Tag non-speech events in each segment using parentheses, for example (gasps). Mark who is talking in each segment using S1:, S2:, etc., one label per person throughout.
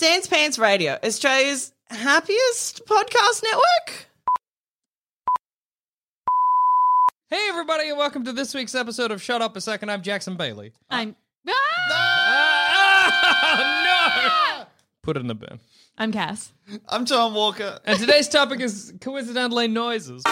S1: Sans Pants Radio, Australia's happiest podcast network.
S2: Hey, everybody, and welcome to this week's episode of Shut Up a Second. I'm Jackson Bailey.
S3: I'm
S2: Ah, no! Put it in the bin.
S3: I'm Cass.
S1: I'm Tom Walker.
S2: And today's topic is coincidentally noises.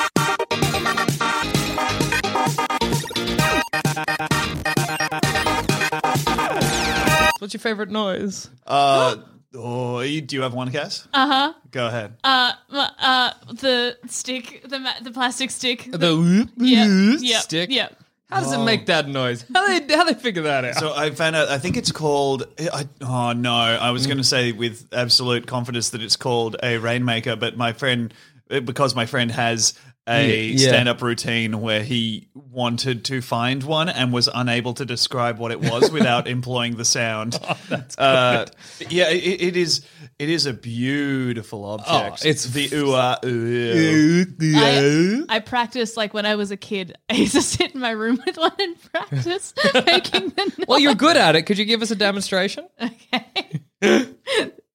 S2: What's your favorite noise?
S1: Uh, oh, you, do you have one, Cass?
S3: Uh huh.
S1: Go ahead.
S3: Uh, uh, the stick, the ma- the plastic stick.
S2: The whoop,
S3: yeah,
S2: whoop
S3: yeah,
S2: stick.
S3: Yeah.
S2: How does it make that noise? How they how they figure that out?
S1: So I found out. I think it's called. I, oh no! I was going to say with absolute confidence that it's called a rainmaker, but my friend, because my friend has a
S2: Yeah.
S1: stand-up routine where he wanted to find one and was unable to describe what it was (laughs) without employing the sound. (laughs) that's uh, yeah, it, it is. It is a beautiful object.
S2: it's
S1: the ooh ah ooh.
S3: I, I practiced like when I was a kid. (laughs) I used to sit in my room with one and practice making the noise.
S2: well, you're good at it. Could you give us a demonstration?
S3: Okay.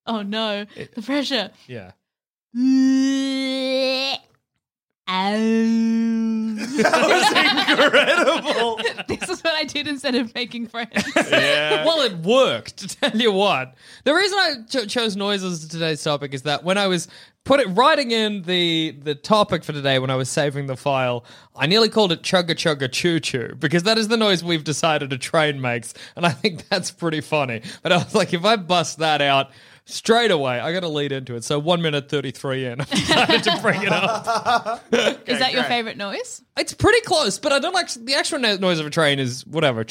S3: oh no, the pressure.
S2: Yeah. Oh. (laughs)
S1: That was incredible. (laughs)
S3: this is what I did instead of making friends. Yeah.
S2: Well, it worked. (laughs) To tell you what, the reason I cho- chose noises as today's topic is that when I was put it writing in the the topic for today, when I was saving the file, I nearly called it chugga chugga choo choo because that is the noise we've decided a train makes, and I think that's pretty funny. But I was like, if I bust that out. Straight away, I got to lead into it. So one minute thirty three in, (laughs) I decided to bring it up. (laughs)
S3: is that your favorite noise?
S2: It's pretty close, but I don't like the actual no- noise of a train. Is whatever.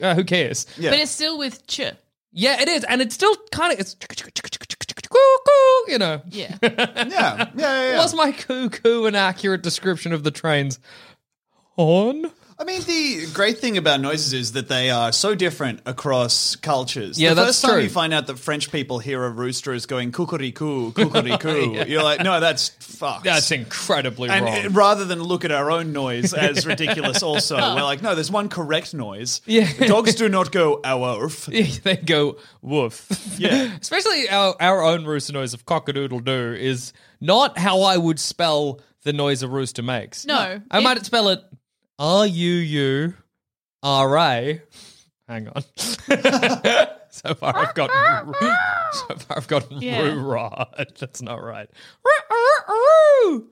S2: Uh, who cares?
S1: Yeah.
S3: But it's still with ch.
S2: Yeah, it is, and it's still kind of it's you know.
S3: Yeah. (laughs)
S1: Yeah, yeah, yeah. yeah.
S2: Was my cuckoo an accurate description of the train's horn?
S1: I mean, the great thing about noises is that they are so different across cultures.
S2: Yeah,
S1: the
S2: that's
S1: first time
S2: true.
S1: you find out that French people hear a rooster as going cuckoo, cuckoo, (laughs) you're like, no, that's fucked.
S2: That's incredibly
S1: and
S2: wrong.
S1: uh, rather than look at our own noise (laughs) as ridiculous, also, we're like, no, there's one correct noise.
S2: Yeah.
S1: Dogs do not go ourf. (laughs)
S2: they go woof.
S1: Yeah.
S2: Especially our, our own rooster noise of cockadoodle doo is not how I would spell the noise a rooster makes.
S3: No.
S2: I
S3: It-
S2: might spell it R U U R A. Hang on. (laughs) (laughs) so far I've got (laughs) so far I've got
S3: Yeah.
S2: roo right. (laughs) That's not right.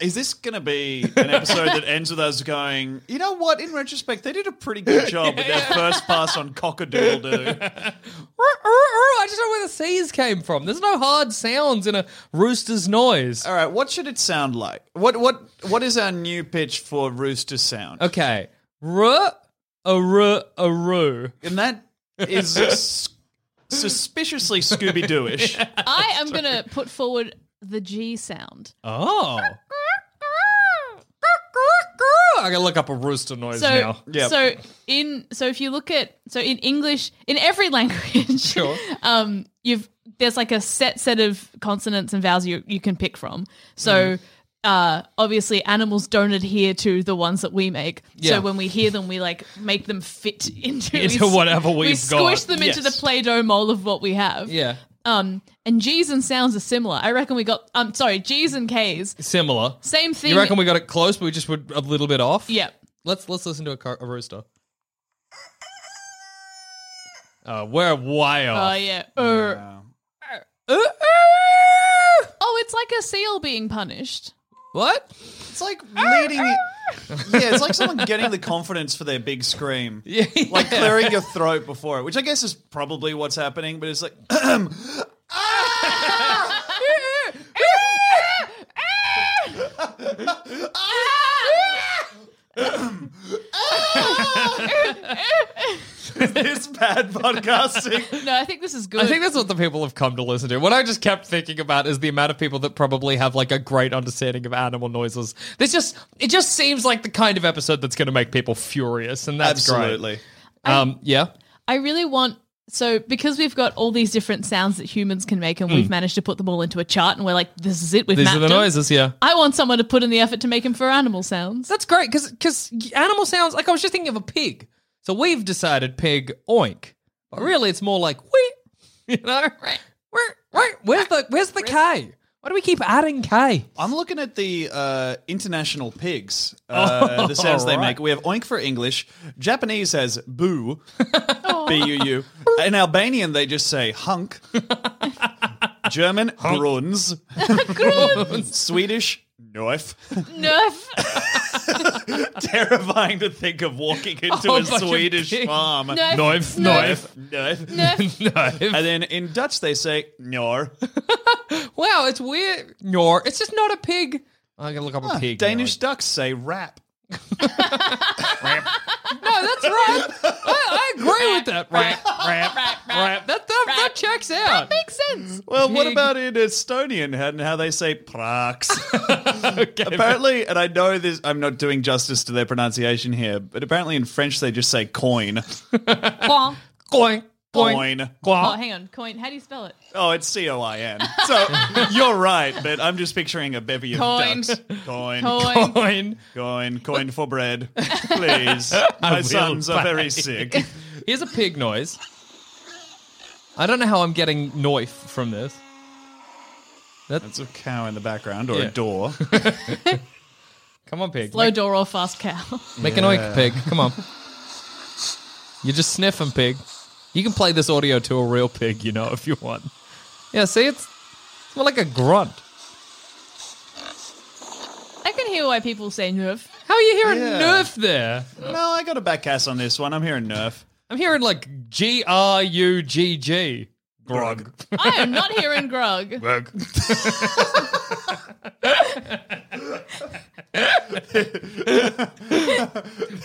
S1: Is this going to be an episode that ends with us going, you know what? In retrospect, they did a pretty good (laughs) job with their first pass on cockadoodle doo.
S2: I just don't know where the C's came from. There's no hard sounds in a rooster's noise.
S1: All right, what should it sound like? What what what is our new pitch for rooster sound?
S2: Okay. R a r a roo.
S1: And that is s- suspiciously Scooby Dooish. (laughs)
S3: I am going to put forward the G sound.
S2: Oh. I gotta look up a rooster noise
S3: So,
S2: now.
S1: Yep.
S3: so in so if you look at so in English in every (laughs) language,
S2: Sure.
S3: um, you've there's like a set set of consonants and vowels you you can pick from.
S2: Mm.
S3: So. Uh, obviously, animals don't adhere to the ones that we make.
S2: Yeah.
S3: So when we hear them, we like make them fit (laughs) into
S2: Into
S3: we,
S2: whatever
S3: we
S2: we've
S3: squish
S2: got.
S3: them into the
S1: Yes.
S3: Play-Doh mold of what we have.
S2: Yeah.
S3: Um, and G's and sounds are similar. I reckon we got. Um, sorry, G's and K's,
S2: Similar.
S3: same thing.
S2: You reckon we got it close, but we just were a little bit off?
S3: Yeah.
S2: Let's let's listen to a, car- a rooster. Oh, we're way
S3: Oh
S2: off.
S3: yeah. Er.
S2: Uh,
S3: Oh, it's like a seal being punished.
S2: What?
S1: It's like leading. (laughs) yeah, it's like someone getting the confidence for their big scream. (laughs)
S2: Yeah.
S1: Like clearing your throat before it, which I guess is probably what's happening, but it's like. (clears throat) Ah! (laughs) Ah! This bad podcasting.
S3: No, I think this is good.
S2: I think that's what the people have come to listen to. What I just kept thinking about is the amount of people that probably have like a great understanding of animal noises. This just it just seems like the kind of episode that's going to make people furious, and that's
S1: Absolutely.
S2: great. Um, yeah.
S3: I really want so because we've got all these different sounds that humans can make, and we've managed to put them all into a chart, and we're like, this is it. We've
S2: Hmm. These
S3: mapped
S2: are the
S3: them.
S2: noises. Yeah.
S3: I want someone to put in the effort to make them for animal sounds.
S2: That's great because because animal sounds like I was just thinking of a pig. So we've decided pig oink, but really it's more like we, (laughs) you know, right. where, where, where's the where's the K? Why do we keep adding K?
S1: I'm looking at the uh, international pigs, (laughs) uh, the sounds they make. We have oink for English. Japanese has boo, (laughs) (laughs) B U U. In Albanian, they just say hunk. German, grunz. Swedish, Nerf.
S3: Nerf. (laughs)
S1: Terrifying to think of walking into
S2: whole
S1: a
S2: bunch of
S1: Swedish
S2: pigs.
S1: farm.
S3: Nerf.
S2: Knife,
S3: Nerf.
S2: knife,
S1: Nerf.
S3: Nerf.
S2: knife.
S1: And then in Dutch, they say njor. (laughs)
S2: Wow, it's weird. Nor, it's just not a pig. I gotta look up a pig.
S1: Danish ducks say rap.
S2: No, that's right. I, I agree with that. Rap, rap, rap. That that, that checks out.
S3: That makes sense.
S1: Well, what
S2: Pig.
S1: about in Estonian and how they say prax? (laughs)
S2: Okay,
S1: apparently, and I know this, I'm not doing justice to their pronunciation here, but apparently in French they just say coin.
S3: Coin.
S2: Coin, coin,
S1: Coin.
S3: Oh,
S2: coin.
S3: hang on. Coin. How do you spell it?
S1: Oh, it's C O I N. So (laughs) you're right, but I'm just picturing a bevy of
S3: Coin.
S1: ducks. Coin.
S3: Coin. (laughs)
S2: Coin.
S1: Coin. Coin for bread. Please. (laughs) My
S2: will
S1: sons are very sick.
S2: Here's a pig noise. I don't know how I'm getting knife from this.
S1: That's a cow in the background or
S2: Yeah.
S1: a door.
S2: Come on, pig.
S3: Slow
S2: Make,
S3: door or fast cow.
S2: make an oink, pig. Come on. You're just sniffing, pig. You can play this audio to a real pig, you know, (laughs) if you want. Yeah, see, it's, it's more like a grunt.
S3: I can hear why people say Nerf.
S2: How are you hearing
S1: Yeah.
S2: nerf there?
S1: no, I got a back cast on this one. I'm hearing Nerf.
S2: I'm hearing like G R U G G.
S1: Grog.
S3: I am not hearing grog. (laughs) (laughs)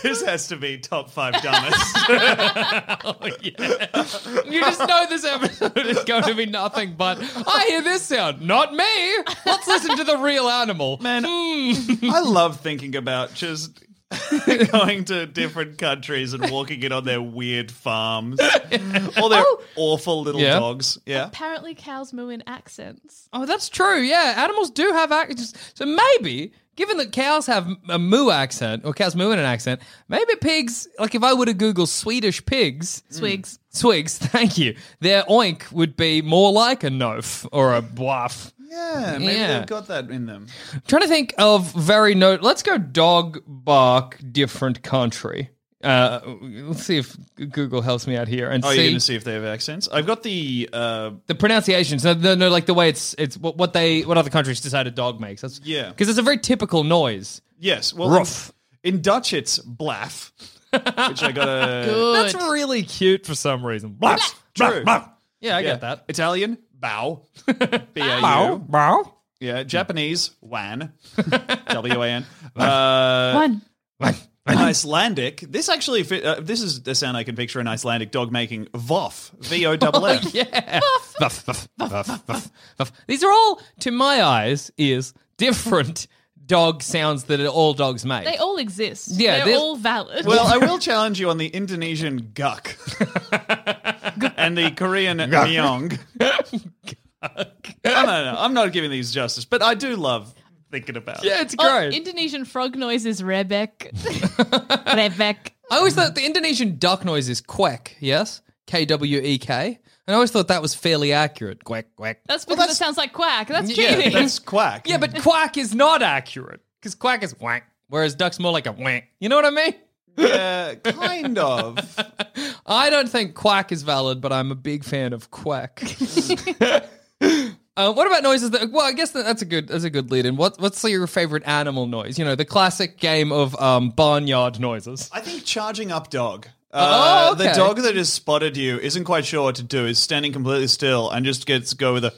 S1: This has to be top five dumbest. (laughs)
S2: You just know this episode is going to be nothing but I hear this sound, not me. Let's listen to the real animal.
S1: Man,
S2: Hmm.
S1: I love thinking about just (laughs) going to different countries and walking in on their weird farms. or their
S3: Oh.
S1: awful little
S2: Yeah.
S1: dogs. Yeah.
S3: Apparently, cows moo in accents.
S2: Oh, that's true. Yeah, animals do have accents. So maybe, given that cows have a moo accent, or cows moo in an accent, maybe pigs, like if I were to Google Swedish pigs, mm.
S3: Swigs.
S2: swigs, (laughs) thank you, their oink would be more like a nof or a bluff.
S1: Yeah, maybe
S2: Yeah.
S1: they've got that in them.
S2: trying to think of very note. Let's go dog bark different country. Uh, let's see if Google helps me out here and
S1: Oh,
S2: see
S1: you're going to see if they have accents? I've got the. Uh,
S2: the pronunciations. No, no, no, like the way it's it's what, what they what other countries decide a dog makes. That's
S1: Yeah.
S2: because it's a very typical noise.
S1: yes. Well,
S2: Ruff.
S1: In, in Dutch, it's blaff, which I got a. (laughs)
S2: That's really cute for some reason.
S1: True.
S2: Yeah, I
S1: Yeah.
S2: get that.
S1: Italian, bow. (laughs) B A
S2: Bow, bow.
S1: Yeah. Japanese, wan. (laughs) W A N. Uh,
S3: One.
S1: Icelandic. This actually, fit, uh, this is the sound I can picture an Icelandic dog making. Voff. V O double F. (laughs)
S2: Yeah. Vuff, vuff, vuff, vuff, vuff. These are all, to my eyes, is different dog sounds that all dogs make.
S3: They all exist.
S2: Yeah,
S3: they're
S2: there's-
S3: all valid.
S1: Well, I will (laughs) challenge you on the Indonesian guk (laughs) and the Korean myong. no, no, no. I'm not giving these justice, but I do love thinking about.
S2: yeah, it's
S3: Oh,
S2: great.
S3: Indonesian frog noise is rebek. (laughs) rebek.
S2: I always thought the Indonesian duck noise is quack, yes? K W E K. And I always thought that was fairly accurate. Quack, quack.
S3: That's because
S1: that's-
S3: it sounds like quack. That's
S2: Yeah,
S3: cheating. (laughs)
S1: That's quack.
S2: Yeah, but quack is not accurate because quack is whack, whereas duck's more like a whack. You know what I mean?
S1: Yeah, kind of. (laughs)
S2: I don't think quack is valid, but I'm a big fan of quack. Uh, what about noises that? Well, I guess that, that's a good that's a good lead in. What what's your favorite animal noise? You know, the classic game of um, barnyard noises.
S1: I think charging up dog.
S2: Oh,
S1: Uh,
S2: okay.
S1: The dog that has spotted you isn't quite sure what to do. Is standing completely still and just gets go with a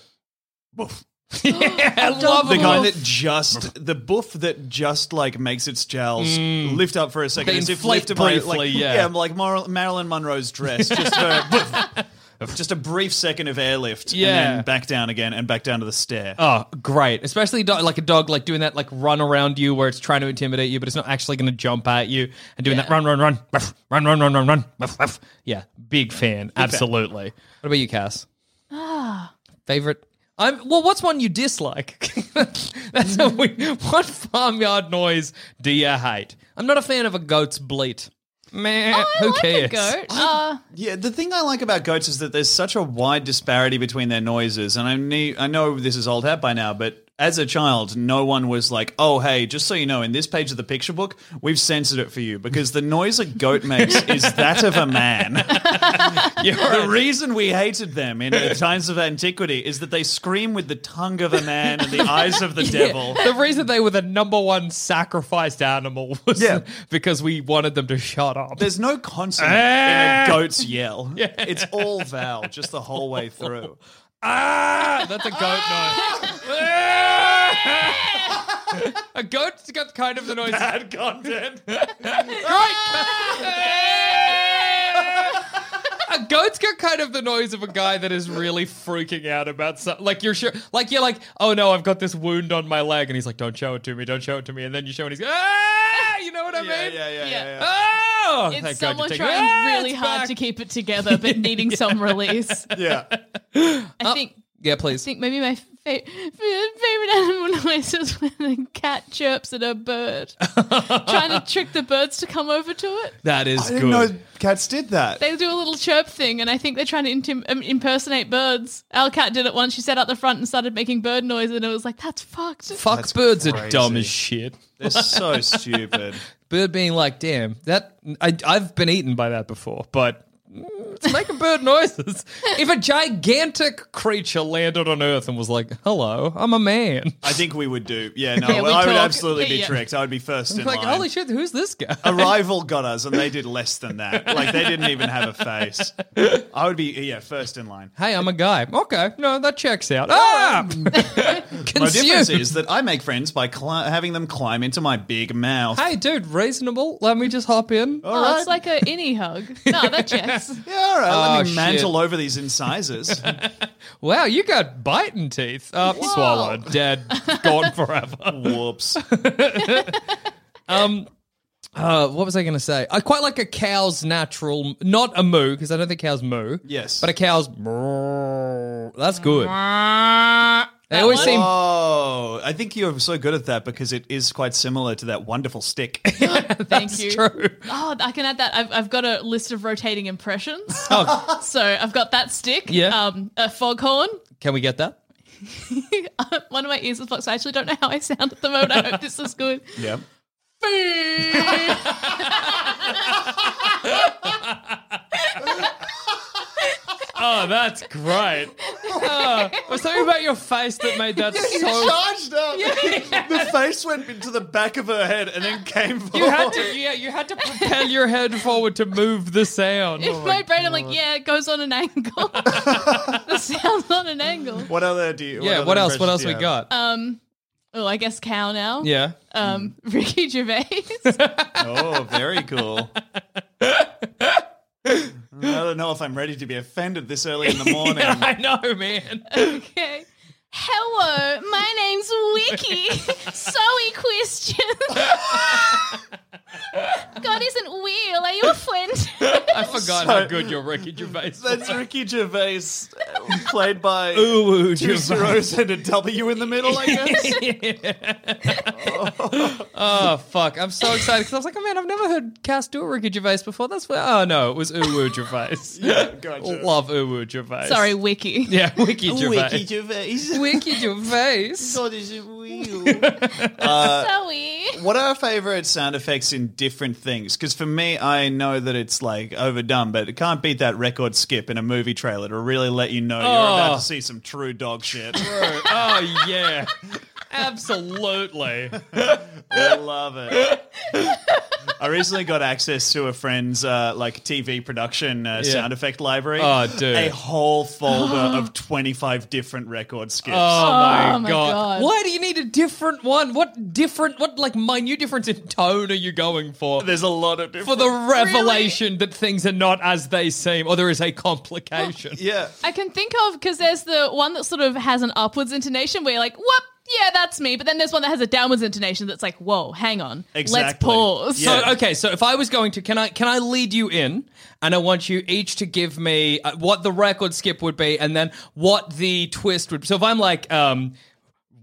S1: boof. (laughs)
S2: yeah, (gasps) I love
S1: The
S2: a
S1: kind that just the boof that just like makes its jowls lift up for a second,
S2: They
S1: as if
S2: inflate
S1: lifted by
S2: briefly,
S1: like
S2: yeah.
S1: like Mar- Marilyn Monroe's dress, just (laughs) a boof. Just a brief second of airlift,
S2: Yeah.
S1: and then back down again, and back down to the stair.
S2: Oh, great! Especially do- like a dog, like doing that, like run around you, where it's trying to intimidate you, but it's not actually going to jump at you, and doing that run, run, run, ruff, run, run, run, run, run. ruff, ruff. Yeah, big fan, absolutely. What about you, Cass?
S3: Ah.
S2: Favorite? I'm well. What's one you dislike? (laughs) That's a (laughs) we, what farmyard noise do you hate? I'm not a fan of a goat's bleat. Man,
S3: Oh, I
S2: who
S3: like
S2: cares?
S3: a goat. Uh,
S1: Yeah, the thing I like about goats is that there's such a wide disparity between their noises, and I need, I know this is old hat by now, but as a child, no one was like, "Oh, hey, just so you know, in this page of the picture book, we've censored it for you because the noise a goat makes (laughs) is that of a man." (laughs) the reason we hated them in the times of antiquity is that they scream with the tongue of a man and the (laughs) eyes of the devil.
S2: The reason they were the number one sacrificed animal was
S1: Yeah.
S2: because we wanted them to shut up.
S1: There's no consonant in a eh. goat's yell. It's all vowel just the whole way through.
S2: Ah, that's a goat noise. (laughs) a goat's got kind of the noise.
S1: Bad content.
S2: A goat's got kind of the noise of a guy that is really freaking out about something. Like you're sure, like you're like, oh no, I've got this wound on my leg, and he's like, don't show it to me, don't show it to me, and then you show it, and he's ah, you know what I
S1: Yeah, yeah,
S2: mean?
S1: yeah, yeah,
S3: Yeah.
S1: yeah.
S2: Oh,
S3: it's
S2: thank God
S3: someone
S2: you're
S3: trying
S2: Ah,
S3: really hard
S2: back.
S3: to keep it together, but (laughs) needing some release. (laughs)
S1: Yeah.
S3: I think.
S2: Yeah, please.
S3: I think maybe my fa- favorite animal (laughs) noise is when a cat chirps at a bird, trying to trick the birds to come over to it.
S2: That is
S1: I didn't
S2: good.
S1: know cats did that.
S3: They do a little chirp thing, and I think they're trying to intim- um, impersonate birds. Our cat did it once. She sat out the front and started making bird noise, and it was like, "That's fucked."
S2: Fuck
S1: That's
S2: birds are
S1: crazy.
S2: dumb as shit.
S1: They're so stupid.
S2: Bird being like, damn, that I, I've been eaten by that before, but it's making bird noises. if a gigantic creature landed on Earth and was like, hello, I'm a man.
S1: I think we would do. Yeah, (laughs) no,
S3: Yeah, we
S1: I would
S3: talk.
S1: absolutely be
S3: Yeah.
S1: tricked. I would be first in
S2: like,
S1: line.
S2: holy shit, who's this guy?
S1: A rival got us, and they did less than that. Like they didn't even have a face. I would be yeah first in line.
S2: hey, I'm a guy. Okay, no, that checks out. Ah! (laughs) (laughs)
S1: My difference
S2: Consumed.
S1: is that I make friends by cli- having them climb into my big mouth.
S2: Hey, dude, reasonable. Let me just hop in.
S3: Oh, it's like a innie hug. No, that checks.
S1: Yeah, all right.
S2: Oh,
S1: let me
S2: shit.
S1: mantle over these incisors. (laughs)
S2: Wow, you got biting teeth. Uh, swallowed, dead, gone forever. (laughs)
S1: Whoops. (laughs)
S2: Um, uh, what was I going to say? I quite like a cow's natural, not a moo, because I don't think cows moo.
S1: Yes.
S2: but a cow's. moo. That's good. They always seem.
S1: Oh, I think you're so good at that because it is quite similar to that wonderful stick. (laughs) (laughs)
S3: Thank you.
S2: True.
S3: Oh, I can add that. I've, I've got a list of rotating impressions. (laughs) So I've got that stick.
S2: Yeah.
S3: Um, a foghorn.
S2: Can we get that?
S3: One of my ears is blocked, so I actually don't know how I sound at the moment. I hope this is good.
S1: yep.
S2: Oh, that's great. (laughs) Oh, was something about your face that made that so.
S1: Charged up. The face went into the back of her head and then came forward.
S2: You had to, yeah, you had to propel your head forward to move the sound.
S3: In my brain, I'm like, yeah, it goes on an angle. (laughs) the sound's on an angle.
S1: What other do you?
S2: yeah,
S1: other
S2: what else? What
S1: impressions
S2: else
S1: do
S2: we
S1: you have?
S2: got?
S3: Um, oh, I guess cow now.
S2: yeah.
S3: Um, Ricky Gervais. (laughs)
S1: Oh, very cool. I don't know if I'm ready to be offended this early in the (laughs) morning.
S2: I know, man. (laughs)
S3: okay. Hello, my name's Wiki. (laughs) Zoe question. God isn't real. Are you a friend? (laughs)
S2: I forgot how good your Ricky Gervais was.
S1: That's Ricky Gervais, uh, played by
S2: Ooh, ooh,
S1: two zeros and a W in the middle, I guess. (laughs)
S2: Oh fuck! I'm so excited because I was like, oh man, I've never heard Cass do a Ricky Gervais before. That's where. Oh no, it was Uwu Gervais.
S1: Yeah, gotcha.
S2: Love Uwu Gervais.
S3: Sorry, Wiki.
S2: Yeah, Wiki Gervais.
S1: Ricky Gervais.
S2: Wiki Gervais.
S1: God, is it real?
S3: Zoe.
S1: what are our favorite sound effects in different things? Because for me, I know that it's like overdone, but it can't beat that record skip in a movie trailer to really let you know you're about
S2: Oh.
S1: to see some true dog shit.
S2: oh yeah, (laughs) absolutely.
S1: I love it. (laughs) I recently got access to a friend's uh, like TV production uh,
S2: Yeah.
S1: sound effect library.
S2: Oh, dude.
S1: a whole folder of (gasps) twenty five different record skips.
S2: Oh my,
S3: Oh my
S2: god.
S3: God.
S2: Why do you need a different one? What different? What like minute difference in tone are you going for?
S1: There's a lot of different.
S2: for the revelation that things are not as they seem, or there is a complication. (laughs)
S1: yeah.
S3: I can think of because there's the one that sort of has an upwards intonation where you're like, whoop, yeah, that's me. But then there's one that has a downwards intonation that's like, whoa, hang on. Let's
S1: Exactly.
S3: pause.
S1: Yeah.
S2: So okay, so if I was going to, can I can I lead you in, and I want you each to give me uh, what the record skip would be, and then what the twist would. So if I'm like, um,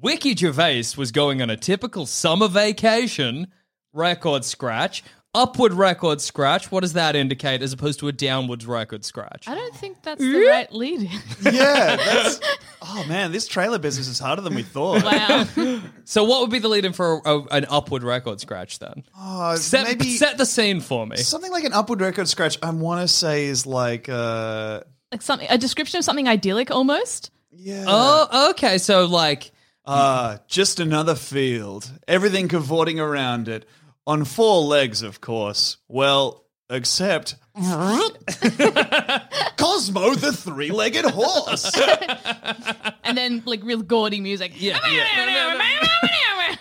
S2: Wiki Gervais was going on a typical summer vacation, record scratch, upward record scratch. What does that indicate as opposed to a downwards record scratch?
S3: I don't think that's the right lead.
S1: Yeah, that's. (laughs) Oh man, this trailer business is harder than we thought.
S3: wow. (laughs)
S2: So what would be the lead in for a, a- an upward record scratch then?
S1: Oh,
S2: Set,
S1: maybe
S2: set the scene for me.
S1: something like an upward record scratch. I want to say is like, uh,
S3: like something, a description of something idyllic almost.
S1: yeah.
S2: Oh, okay. So like,
S1: Ah, just another field. Everything cavorting around it. On four legs, of course. Well, except. (laughs) Cosmo the three legged horse. (laughs)
S3: And then like real gaudy music.
S2: yeah,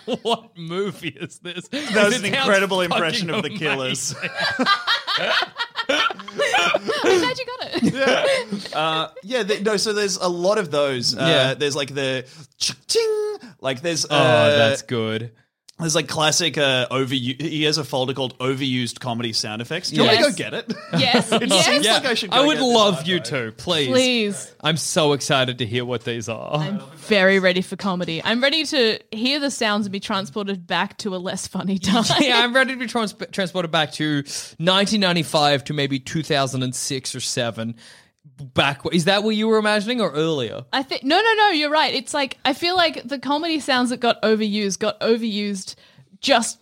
S2: (laughs) what movie is this?
S1: That was an incredible impression of the
S2: amazing.
S1: killers.
S3: I'm glad you got it.
S1: Uh, yeah, th- no, so there's a lot of those. Uh,
S2: Yeah.
S1: There's like the ching, like there's. Uh,
S2: Oh, that's good.
S1: There's like classic uh, overuse. He has a folder called overused comedy sound effects. Do you want me to go get it?
S3: Yes. (laughs)
S1: It
S3: yes.
S1: seems
S2: Yeah,
S1: like I should.
S2: I would
S1: get
S2: love you
S1: archive.
S2: to, please.
S3: Please.
S2: I'm so excited to hear what these are.
S3: I'm very ready for comedy. I'm ready to hear the sounds and be transported back to a less funny (laughs) time.
S2: yeah, I'm ready to be trans- transported back to 1995 to maybe 2006 or seven. Back, is that what you were imagining or earlier?
S3: I think no, no, no. You're right. It's like I feel like the comedy sounds that got overused got overused just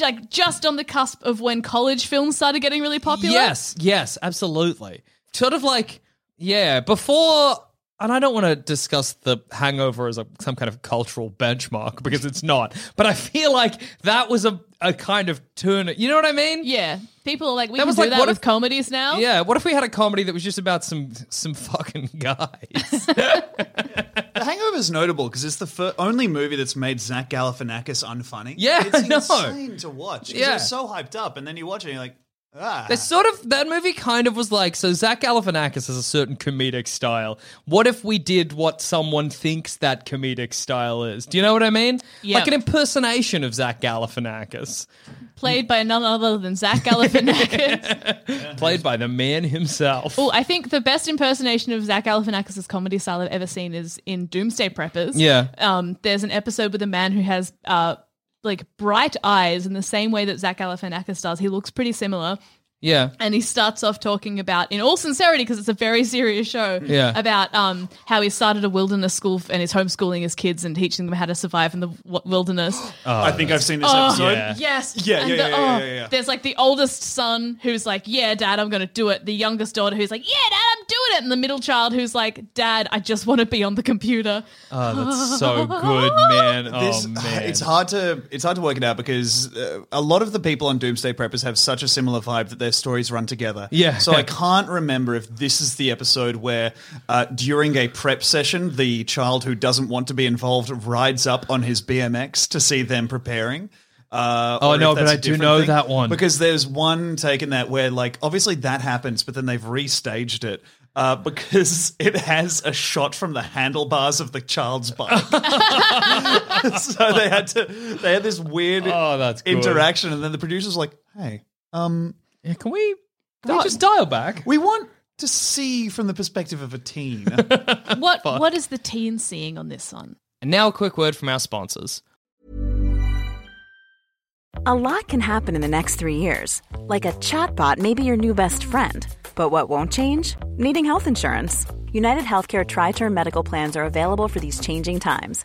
S3: like just on the cusp of when college films started getting really popular.
S2: Yes, yes, absolutely. Sort of like, yeah, before, and I don't want to discuss the hangover as a, some kind of cultural benchmark because it's not, but I feel like that was a, a kind of turn. You know what I mean?
S3: Yeah. People are like, we
S2: That
S3: can
S2: was
S3: do
S2: like,
S3: that
S2: what
S3: with
S2: if-
S3: comedies now.
S2: Yeah, what if we had a comedy that was just about some some fucking guys? (laughs)
S1: The Hangover is notable because it's the fir- only movie that's made Zach Galifianakis unfunny.
S2: Yeah,
S1: it's
S2: I know.
S1: insane to watch.
S2: Yeah.
S1: it was so hyped up, and then you watch it, and you're like, ah.
S2: It's sort of that movie kind of was like so Zach Galifianakis has a certain comedic style. What if we did what someone thinks that comedic style is? Do you know what I mean?
S3: Yeah.
S2: Like an impersonation of Zach Galifianakis,
S3: Played by none other than Zach Galifianakis. (laughs)
S2: played by the man himself.
S3: oh, I think the best impersonation of Zach Galifianakis' comedy style I've ever seen is in Doomsday Preppers.
S2: Yeah.
S3: Um, there's an episode with a man who has uh like bright eyes in the same way that Zach Galifianakis does. He looks pretty similar.
S2: Yeah.
S3: and he starts off talking about, in all sincerity, because it's a very serious show,
S2: Yeah.
S3: about um, how he started a wilderness school and is homeschooling his kids and teaching them how to survive in the w- wilderness. (gasps)
S1: I think I've seen this
S3: Oh,
S1: episode.
S2: yeah.
S3: Yes.
S1: Yeah,
S3: And
S1: yeah,
S3: the-
S1: yeah, yeah,
S3: oh,
S1: yeah, yeah.
S3: There's like the oldest son who's like, yeah, dad, I'm going to do it. The youngest daughter who's like, yeah, dad, I'm doing it. And the middle child who's like, dad, I just want to be on the computer.
S2: Oh, that's so good, man. (laughs) Oh
S1: This-
S2: man.
S1: It's hard to it's hard to work it out because uh, a lot of the people on Doomsday Preppers have such a similar vibe that their stories run together.
S2: Yeah.
S1: So I (laughs) can't remember if this is the episode where uh, during a prep session, the child who doesn't want to be involved rides up on his BMX to see them preparing. Uh,
S2: Oh, no, but I do know
S1: thing.
S2: that one.
S1: because there's one take in that where like obviously that happens, but then they've restaged it. Uh, (laughs) because it has a shot from the handlebars of the child's bike, (laughs) so they had to they had this weird
S2: Oh, that's
S1: interaction, and then the producers like, "Hey, um,
S2: Yeah, can we, can we just dial back?
S1: we want to see from the perspective of a teen." (laughs)
S3: What What is the teen seeing on this one?
S2: And now a quick word from our sponsors.
S4: A lot can happen in the next three years. Like a chatbot may be your new best friend. But what won't change? Needing health insurance. United Healthcare Tri Term Medical Plans are available for these changing times.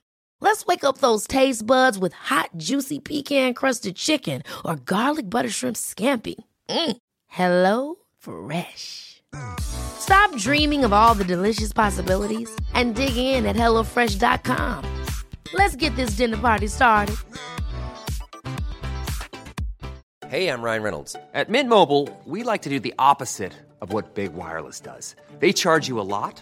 S5: Let's wake up those taste buds with hot, juicy pecan-crusted chicken or garlic butter shrimp scampi. Mm. Hello Fresh. Stop dreaming of all the delicious possibilities and dig in at HelloFresh.com. Let's get this dinner party started.
S6: Hey, I'm Ryan Reynolds. At Mint Mobile, we like to do the opposite of what Big Wireless does. They charge you a lot,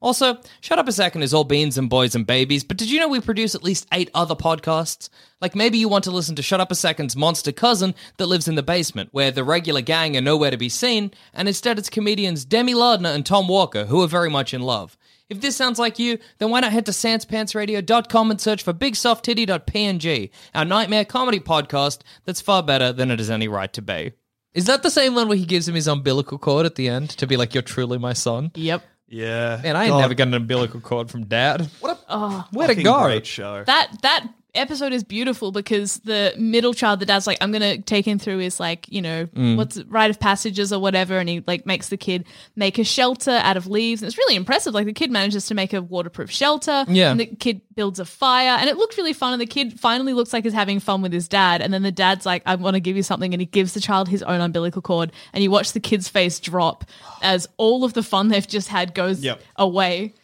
S2: Also, Shut Up a Second is all beans and boys and babies, but did you know we produce at least eight other podcasts? Like maybe you want to listen to Shut Up a Second's monster cousin that lives in the basement, where the regular gang are nowhere to be seen, and instead it's comedians Demi Lardner and Tom Walker, who are very much in love. If this sounds like you, then why not head to sanspantsradio.com and search for bigsofttitty.png, our nightmare comedy podcast that's far better than it has any right to be. Is that the same one where he gives him his umbilical cord at the end to be like, you're truly my son?
S3: Yep.
S1: Yeah.
S2: Man, I ain't
S1: God,
S2: never got an umbilical cord from dad. What
S3: Oh,
S2: a, where'd it
S1: fucking
S2: go?
S1: Great show.
S3: that that episode is beautiful because the middle child, the dad's like, I'm gonna take him through his like, you know,
S2: Mm.
S3: what's it, rite of passages or whatever, and he like makes the kid make a shelter out of leaves. And it's really impressive. Like the kid manages to make a waterproof shelter.
S2: Yeah.
S3: And the kid builds a fire, and it looked really fun. And the kid finally looks like he's having fun with his dad. And then the dad's like, I want to give you something, and he gives the child his own umbilical cord. And you watch the kid's face drop as all of the fun they've just had goes
S1: Yep.
S3: away.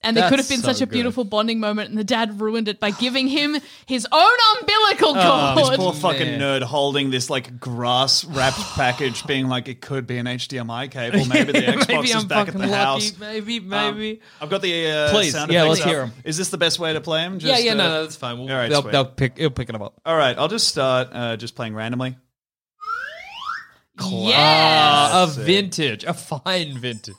S3: And there could have been
S2: so
S3: such a
S2: good.
S3: beautiful bonding moment, and the dad ruined it by giving him his own umbilical cord.
S2: Oh,
S1: This
S3: cord.
S1: poor fucking
S2: man.
S1: nerd holding this like grass wrapped (sighs) package, being like, it could be an HDMI cable. (laughs) Maybe the Xbox
S2: Maybe
S1: is
S2: I'm
S1: back at the
S2: lucky.
S1: house.
S2: Maybe,
S1: Um,
S2: maybe.
S1: I've got the uh,
S2: Please,
S1: sound
S2: yeah,
S1: effects
S2: let's hear him.
S1: Is this the best way to play them?
S2: yeah, yeah, no, no, that's fine. We'll,
S1: all right,
S2: they'll, they'll pick, he'll pick it up.
S1: All right, I'll just start uh, just playing randomly.
S3: yeah.
S2: Uh, a vintage, a fine vintage.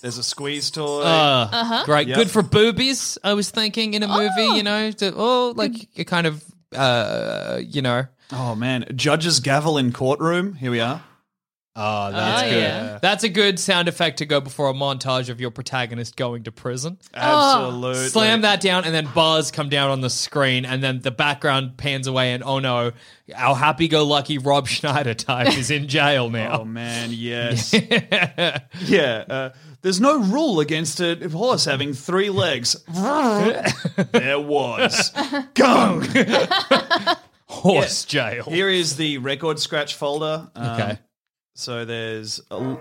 S1: There's a squeeze toy.
S2: Uh, Great,
S1: Yep.
S2: good for boobies. I was thinking in a movie, you know, to, oh, like a kind of, uh, you know.
S1: oh man, judge's gavel in courtroom. Here we are.
S2: Oh, that's
S3: Oh,
S2: good.
S3: yeah.
S2: That's a good sound effect to go before a montage of your protagonist going to prison.
S1: Absolutely.
S2: Slam that down, and then bars come down on the screen, and then the background pans away, and oh no, our happy-go-lucky Rob (laughs) Schneider type is in jail (laughs) now.
S1: Oh man, yes. (laughs) yeah. Uh, there's no rule against a horse having three legs. there was. Go.
S2: Horse jail.
S1: Here is the record scratch folder. Um,
S2: Okay.
S1: So there's a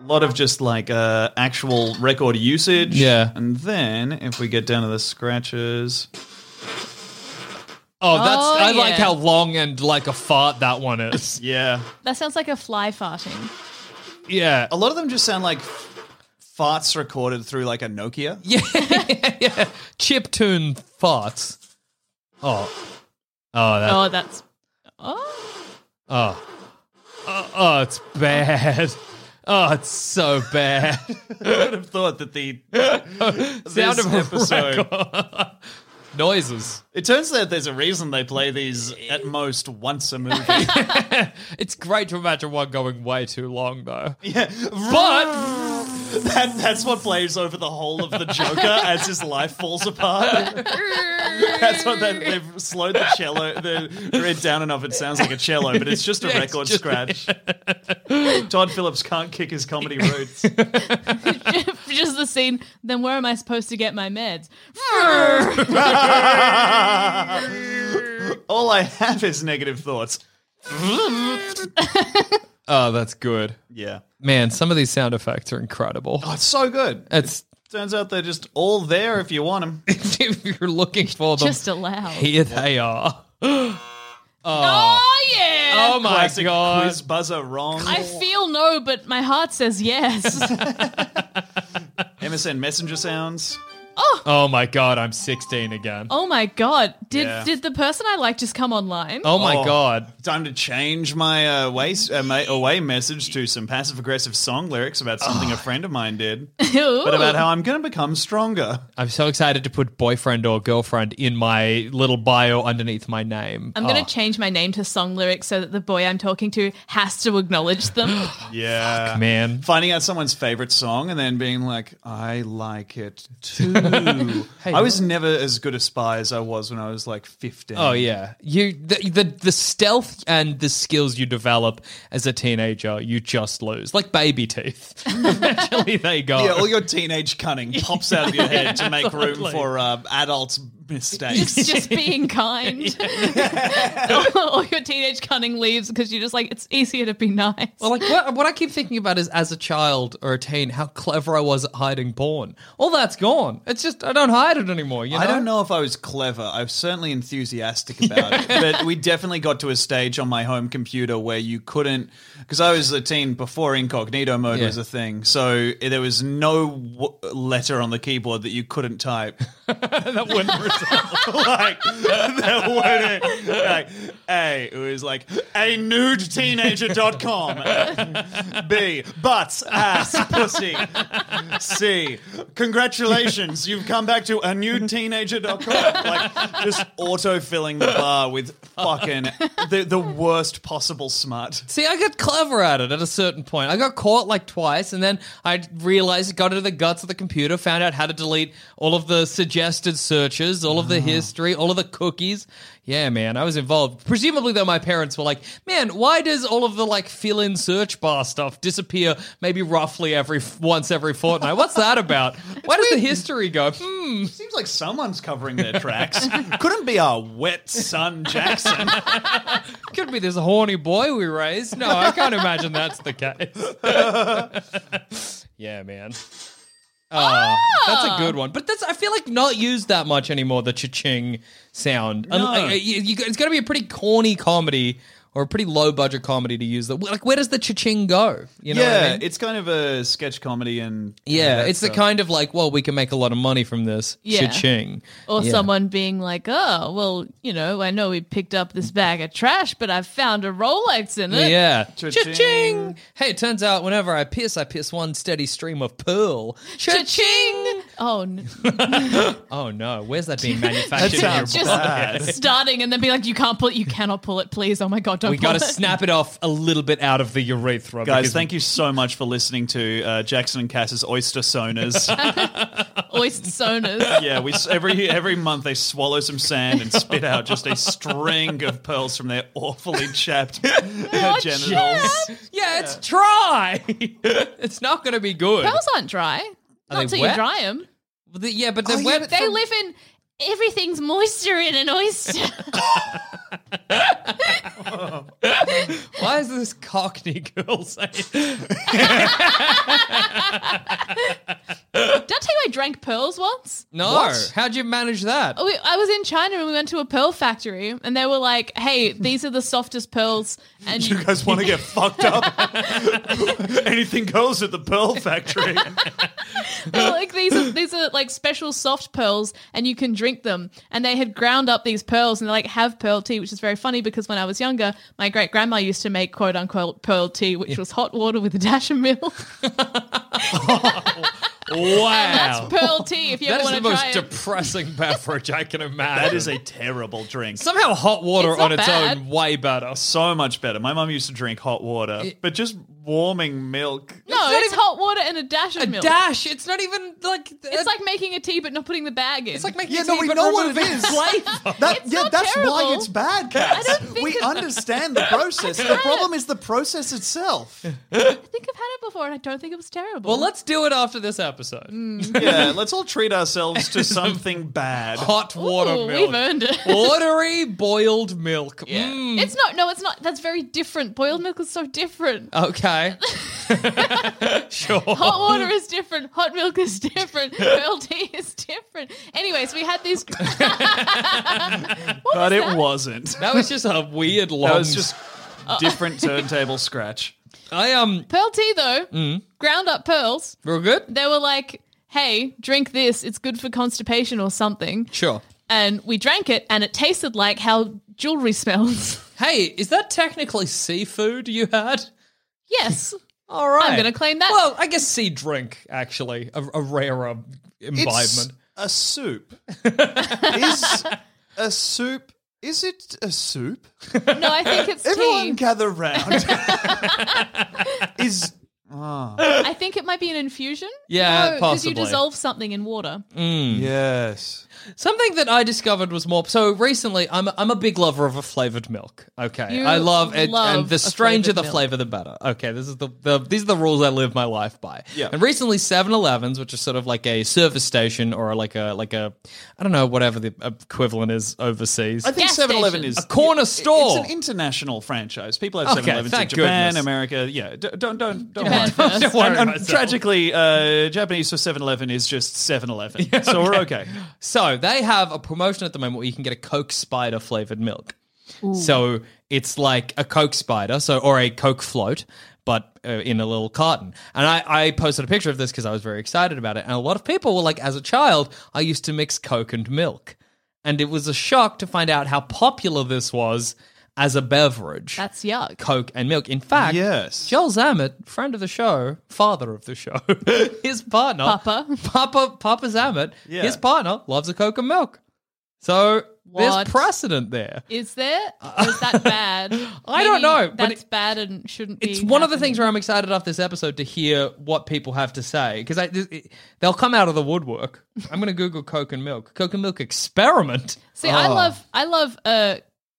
S1: lot of just like uh, actual record usage.
S2: Yeah.
S1: And then if we get down to the scratches.
S2: Oh, that's
S3: Oh,
S2: I like
S3: yeah.
S2: how long and like a fart that one is. (laughs)
S1: Yeah.
S3: That sounds like a fly farting.
S2: yeah.
S1: A lot of them just sound like farts recorded through like a Nokia. (laughs)
S2: Yeah, yeah. Chip tune farts. Oh. Oh, that,
S3: Oh, that's. Oh.
S2: oh. Oh. Oh, it's bad. Oh, it's so bad. (laughs)
S1: I would have thought that the (laughs)
S2: Sound of
S1: episode. (laughs)
S2: Noises.
S1: It turns out there's a reason they play these at most once a movie.
S2: It's great to imagine one going way too long, though.
S1: yeah,
S2: But
S1: that, that's what plays over the whole of the Joker as his life falls apart. that's what they, they've slowed the cello, the read down enough. It sounds like a cello, but it's just a (laughs)
S2: Yeah,
S1: record
S2: just-
S1: scratch. Todd Phillips can't kick his comedy roots. (laughs)
S3: Just the scene. Then where am I supposed to get my meds? (laughs)
S1: All I have is negative thoughts.
S2: Oh, that's good.
S1: Yeah.
S2: Man, some of these sound effects are incredible.
S1: Oh, it's so good.
S2: It's
S1: Turns out they're just all there if you want them. (laughs)
S2: if you're looking for them,
S3: Just allowed.
S2: here they are. (gasps)
S3: Oh, yeah.
S2: Oh my
S1: Classic
S2: god.
S1: quiz buzzer wrong.
S3: I feel no, but my heart says yes. (laughs)
S1: MSN Messenger sounds.
S2: Oh my god, I'm 16 again.
S3: oh my god. Did
S1: Yeah.
S3: did the person I like just come online?
S2: Oh my
S1: Oh.
S2: god.
S1: Time to change my uh, way, uh, ma- away message to some passive aggressive song lyrics about something a friend of mine did, (laughs) but about how I'm going to become stronger.
S2: I'm so excited to put boyfriend or girlfriend in my little bio underneath my name.
S3: I'm going to change my name to song lyrics so that the boy I'm talking to has to acknowledge them. (gasps)
S1: Yeah,
S2: man.
S1: Finding out someone's favorite song and then being like, I like it too. I was never as good a spy as I was when I was like 15.
S2: Oh yeah, you the, the the stealth and the skills you develop as a teenager, you just lose like baby teeth. (laughs) Eventually, they go.
S1: Yeah, all your teenage cunning pops out of your head to (laughs) make room
S2: Absolutely.
S1: for uh, adult mistakes.
S3: It's just being (laughs) kind. or (laughs) your teenage cunning leaves because you're just like, it's easier to be nice.
S2: Well, like what, what I keep thinking about is as a child or a teen, how clever I was at hiding porn. All that's gone. It's just I don't hide it anymore. You know?
S1: I don't know if I was clever. I was certainly enthusiastic about it. (laughs) But we definitely got to a stage on my home computer where you couldn't, because I was a teen before incognito mode
S2: Yeah.
S1: was a thing. So there was no w- letter on the keyboard that you couldn't type.
S2: that wouldn't result.
S1: Like, that wouldn't. Like, A, it was like, a nude teenager.com. B, butts, ass, pussy. C, congratulations, you've come back to a nude teenager.com. Like, just auto filling the bar with fucking the, the worst possible smut.
S2: See, I got clever at it at a certain point. I got caught like twice, and then I realized, got into the guts of the computer, found out how to delete all of the suggested searches, all of the history, all of the cookies. Yeah, man, I was involved. Presumably, though, my parents were like, "Man, why does all of the like fill-in search bar stuff disappear? Maybe roughly every once every fortnight. What's that about? (laughs) Why does the history go? Hmm.
S1: Seems like someone's covering their tracks. (laughs) Couldn't be our wet son Jackson. (laughs)
S2: Could be this horny boy we raised. No, I can't imagine that's the case. yeah, man. Uh, That's a good one, but that's I feel like not used that much anymore. The cha-ching sound. Un- uh, you- you- it's got to be a pretty corny comedy or a pretty low budget comedy to use. That like where does the cha-ching go? You know, what
S1: yeah,
S2: I mean?
S1: it's kind of a sketch comedy and
S2: yeah,
S1: that
S2: it's the kind of like, well, we can make a lot of money from this
S3: Yeah.
S2: cha-ching.
S3: Or
S2: Yeah.
S3: someone being like, oh, well, you know, I know we picked up this bag of trash, but I found a Rolex in it.
S2: Yeah.
S1: Cha-ching.
S2: Cha-ching. Hey, it turns out whenever I piss, I piss one steady stream of pearl.
S3: Cha-ching! Oh, n- (laughs)
S2: Oh no, where's that being manufactured in your
S3: just
S2: body?
S3: starting and then be like, you can't pull it, you cannot pull it, please. Oh my God, don't
S2: We got to snap it off a little bit out of the urethra.
S1: Guys,
S2: because-
S1: thank you so much for listening to uh, Jackson and Cass's Oyster Soners. (laughs)
S3: Oyster soners.
S1: yeah, we every every month they swallow some sand and spit out just a string of pearls from their awfully chapped uh, (laughs) genitals.
S2: Yeah, it's dry. it's not going to be good.
S3: Pearls aren't dry.
S2: Are
S3: Not
S2: they
S3: until
S2: wet?
S3: you dry them.
S2: But the- yeah, but the
S1: Oh, yeah,
S2: wet.
S1: but
S3: They
S2: from-
S3: live in everything's moisture in an oyster. (laughs) (laughs)
S2: Why is this Cockney girl saying? (laughs)
S3: Did I tell you I drank pearls once?
S2: No.
S1: What?
S2: How'd you manage that?
S3: We, I was in China and we went to a pearl factory and they were like, "Hey, these are the softest pearls." And
S1: You guys want to get fucked up? Anything goes at the Pearl Factory.
S3: They were like, "These are like special soft pearls, and you can drink them." And they had ground up these pearls and they like have pearl tea, which is very funny because when I was younger, my great grandma used to make quote unquote pearl tea, which was hot water with a dash of milk. (laughs)
S2: Wow.
S3: That's pearl tea. If you
S2: That
S3: ever
S2: is the
S3: want to
S2: most
S3: try it.
S2: depressing (laughs) beverage I can imagine.
S1: That is a terrible drink.
S2: somehow hot water
S3: It's
S2: on its
S3: bad.
S2: own way better.
S1: so much better. My mum used to drink hot water, but just warming milk.
S3: no,
S2: not
S3: it's
S2: even-
S3: hot water and a dash of
S2: A
S3: milk.
S2: dash. It's not even like.
S3: It's like making a tea but not putting the bag in.
S2: It's like making
S7: Yeah,
S2: tea,
S7: no, we
S2: but
S7: know what it
S2: removing (laughs)
S7: That,
S3: It's
S7: yeah,
S3: not
S7: that's why
S3: terrible.
S7: it's bad, Cass.
S3: don't think
S7: We
S3: it-
S7: understand the (laughs) process. The problem is the process itself.
S3: I think I've had it before and I don't think it was terrible.
S2: Well, let's do it after this episode.
S1: Yeah, let's all treat ourselves to something (laughs) bad.
S2: Hot water
S3: Ooh,
S2: milk.
S3: We've earned it.
S2: Watery boiled milk. Mm.
S3: It's not. No, it's not. That's very different. Boiled milk is so different.
S2: Okay. (laughs) sure.
S3: Hot water is different. Hot milk is different. (laughs) Pearl tea is different. Anyways, we had these. (laughs)
S1: but it wasn't.
S2: That was just a weird long.
S1: That was just different turntable scratch.
S2: I um
S3: Pearl tea though,
S2: Mm.
S3: ground up pearls.
S2: real good.
S3: They were like, "Hey, drink this. It's good for constipation or something."
S2: Sure.
S3: And we drank it, and it tasted like how jewelry smells.
S2: Hey, is that technically seafood you had?
S3: Yes, (laughs)
S2: All right.
S3: I'm gonna claim that.
S2: Well, I guess sea drink actually a, a rarer
S1: It's
S2: imbibement.
S1: a soup. (laughs) is a soup? Is it a soup?
S3: no, I think it's tea.
S1: Everyone gather round. (laughs) is ah.
S3: I think it might be an infusion.
S2: Yeah,
S3: because you
S2: possibly.
S3: dissolve something in water. Mm.
S1: yes.
S2: Something that I discovered was more so recently. I'm I'm a big lover of a flavored milk. Okay,
S3: You
S2: I love it,
S3: love
S2: and the
S3: a
S2: stranger
S3: flavoured
S2: the
S3: milk.
S2: flavor, the better. Okay, this is the, the these are the rules I live my life by.
S1: Yeah.
S2: And recently, 7-Elevens, which is sort of like a service station or like a like a I don't know whatever the equivalent is overseas.
S1: I think
S3: Gas
S1: 7 Eleven
S3: stations.
S1: is
S2: A corner store.
S1: It's an international franchise. People have
S2: Okay,
S1: 7 Elevens in
S2: thank
S1: Japan,
S2: goodness.
S1: America. Yeah, d- don't, don't, don't
S3: Japan
S1: worry.
S3: first.
S2: Don't worry
S1: And
S2: myself.
S1: tragically, uh, Japanese for 7 Eleven is just 7 Eleven. (laughs) So we're okay.
S2: So they have a promotion at the moment where you can get a Coke Spider flavored milk. So it's like a Coke Spider, so or a Coke float, but uh, in a little carton. And I, I posted a picture of this because I was very excited about it. And a lot of people were like, as a child, I used to mix Coke and milk, and it was a shock to find out how popular this was as a beverage.
S3: That's yuck.
S2: Coke and milk. In fact,
S1: Yes.
S2: Joel Zammett, friend of the show, father of the show, (laughs) his partner,
S3: Papa.
S2: Papa, Papa Zammett,
S1: Yeah.
S2: his partner loves a Coke and milk. So
S3: What?
S2: there's precedent there.
S3: Is there? Or is that (laughs) bad?
S2: I don't
S3: Maybe
S2: know, but
S3: That's
S2: it-
S3: bad and shouldn't be.
S2: It's one of the things where I'm excited after this episode to hear what people have to say because they'll come out of the woodwork. I'm going to Google Coke and milk. Coke and milk experiment.
S3: See, I love I love uh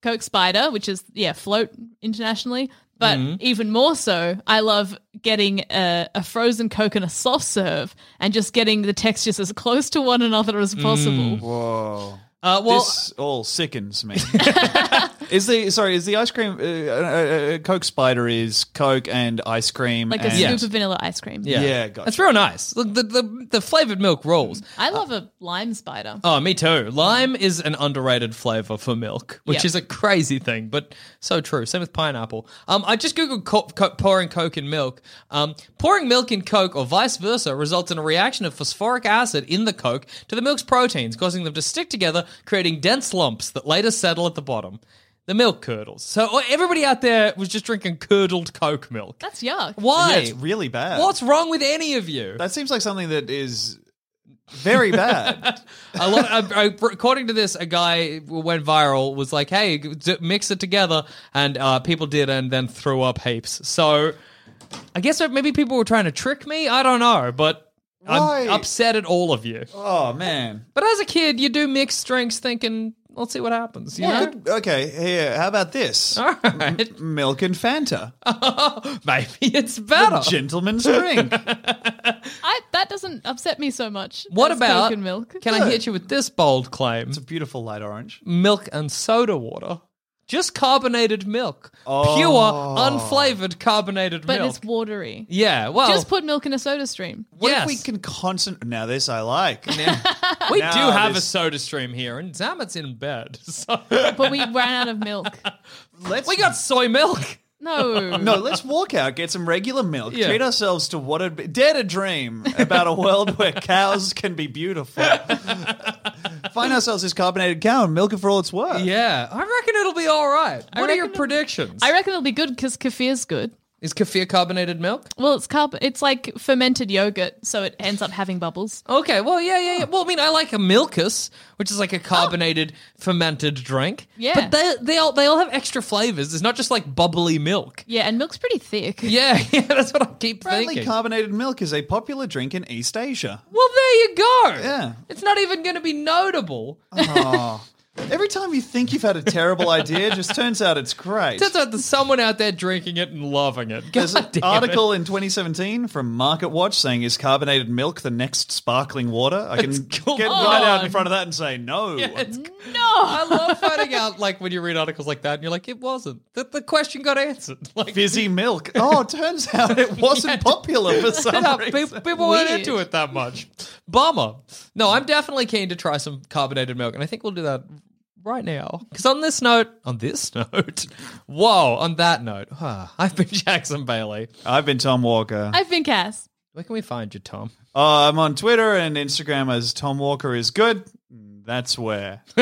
S3: Coke Spider, which is yeah, float internationally. But
S2: Mm-hmm.
S3: even more so, I love getting a, a frozen Coke and a soft serve and just getting the textures as close to one another as possible.
S1: Whoa.
S2: Uh, well,
S1: this all sickens me. (laughs) (laughs) is the sorry? Is the ice cream uh, uh, uh, Coke Spider is Coke and ice cream?
S3: Like a
S1: and,
S3: scoop
S2: Yes.
S3: of vanilla ice cream.
S2: yeah,
S1: Yeah, gotcha.
S2: That's real nice. Look, the, the the flavored milk rolls.
S3: I love a lime spider.
S2: Oh, me too. Lime is an underrated flavor for milk, which
S3: Yep.
S2: is a crazy thing, but so true. Same with pineapple. Um, I just googled co- co- pouring Coke in milk. Um, pouring milk in Coke or vice versa results in a reaction of phosphoric acid in the Coke to the milk's proteins, causing them to stick together, creating dense lumps that later settle at the bottom. The milk curdles. So oh, everybody out there was just drinking curdled Coke milk.
S3: That's yuck.
S2: Why?
S1: Yeah, it's really bad.
S2: What's wrong with any of you?
S1: That seems like something that is very bad. (laughs)
S2: a lot. uh, according to this, a guy went viral was like, "Hey, d- mix it together," and uh, people did, and then threw up heaps. So, I guess maybe people were trying to trick me. I don't know, but
S1: Why?
S2: I'm upset at all of you.
S1: oh man.
S2: But as a kid, you do mix drinks, thinking, "Let's see what happens." You know.
S1: Okay, here. How about this? (laughs)
S2: All right,
S1: Milk and Fanta, (laughs)
S2: maybe it's better.
S1: gentleman's drink. (laughs)
S3: I, that doesn't upset me so much.
S2: What
S3: as
S2: about?
S3: Coke and milk?
S2: Can I hit you with this bold claim?
S1: It's a beautiful light orange.
S2: milk and soda water. Just carbonated milk.
S1: Oh.
S2: Pure, unflavored carbonated milk.
S3: But
S2: milk.
S3: it's watery.
S2: yeah, well,
S3: Just put milk in a soda stream.
S1: What
S2: yes.
S1: if we can concentrate? Now this I like. (laughs)
S2: we
S1: Now
S2: do have a
S1: this-
S2: soda stream here, and Zamet's in bed. (laughs) So
S3: But we ran out of milk. (laughs)
S1: Let's
S2: we got soy milk.
S3: No.
S1: No, let's walk out, get some regular milk,
S2: Yeah.
S1: treat ourselves to what would be dare to dream about a world where cows can be beautiful. Find ourselves this carbonated cow and milk it for all it's worth.
S2: Yeah, I reckon it'll be all right. What are your predictions?
S3: I reckon it'll be good because kefir's good.
S2: Is kefir carbonated milk?
S3: Well, it's carb- It's like fermented yogurt, so it ends up having bubbles.
S2: Okay, well, yeah, yeah, yeah. Well, I mean, I like a Milkis, which is like a carbonated fermented drink.
S3: Yeah.
S2: but they they all they all have extra flavors. It's not just like bubbly milk.
S3: Yeah, and milk's pretty thick. (laughs)
S2: Yeah, yeah, that's what I keep
S1: Apparently,
S2: thinking.
S1: carbonated milk is a popular drink in East Asia.
S2: well, there you go.
S1: Yeah.
S2: it's not even going to be notable. Oh. (laughs)
S1: Every time you think you've had a terrible idea, it just turns out it's great.
S2: Turns out there's someone out there drinking it and loving it.
S1: There's an
S2: damn it.
S1: article in 2017 from Market Watch saying, "Is carbonated milk the next sparkling water?" I can
S2: cool.
S1: get right out in front of that and say no.
S2: It's-
S3: No.
S2: I love finding out, like when you read articles like that, and you're like, it wasn't. The, the question got answered. (laughs) Like
S1: Fizzy (laughs) milk. Oh, it turns out it wasn't popular for some
S2: Yeah,
S1: reason.
S2: people weren't
S3: Weird.
S2: into it that much. Bummer. No, I'm definitely keen to try some carbonated milk, and I think we'll do that right now. Because on this note, on this (laughs) note, whoa, on that note, ah, I've been (laughs) Jackson Bailey.
S1: I've been Tom Walker.
S3: I've been Cass.
S2: Where can we find you, Tom?
S1: Uh, I'm on Twitter and Instagram as Tom Walker is good. That's where. (laughs)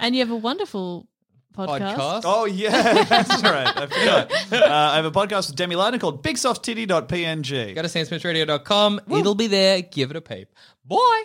S3: And you have a wonderful podcast.
S2: Podcast.
S1: Oh yeah, that's right. I forgot. Uh, I have a podcast with Demi Lardner called BigSoftTitty.png.
S2: Go to sanspantsradio.com. It'll be there. Give it a peep. Bye.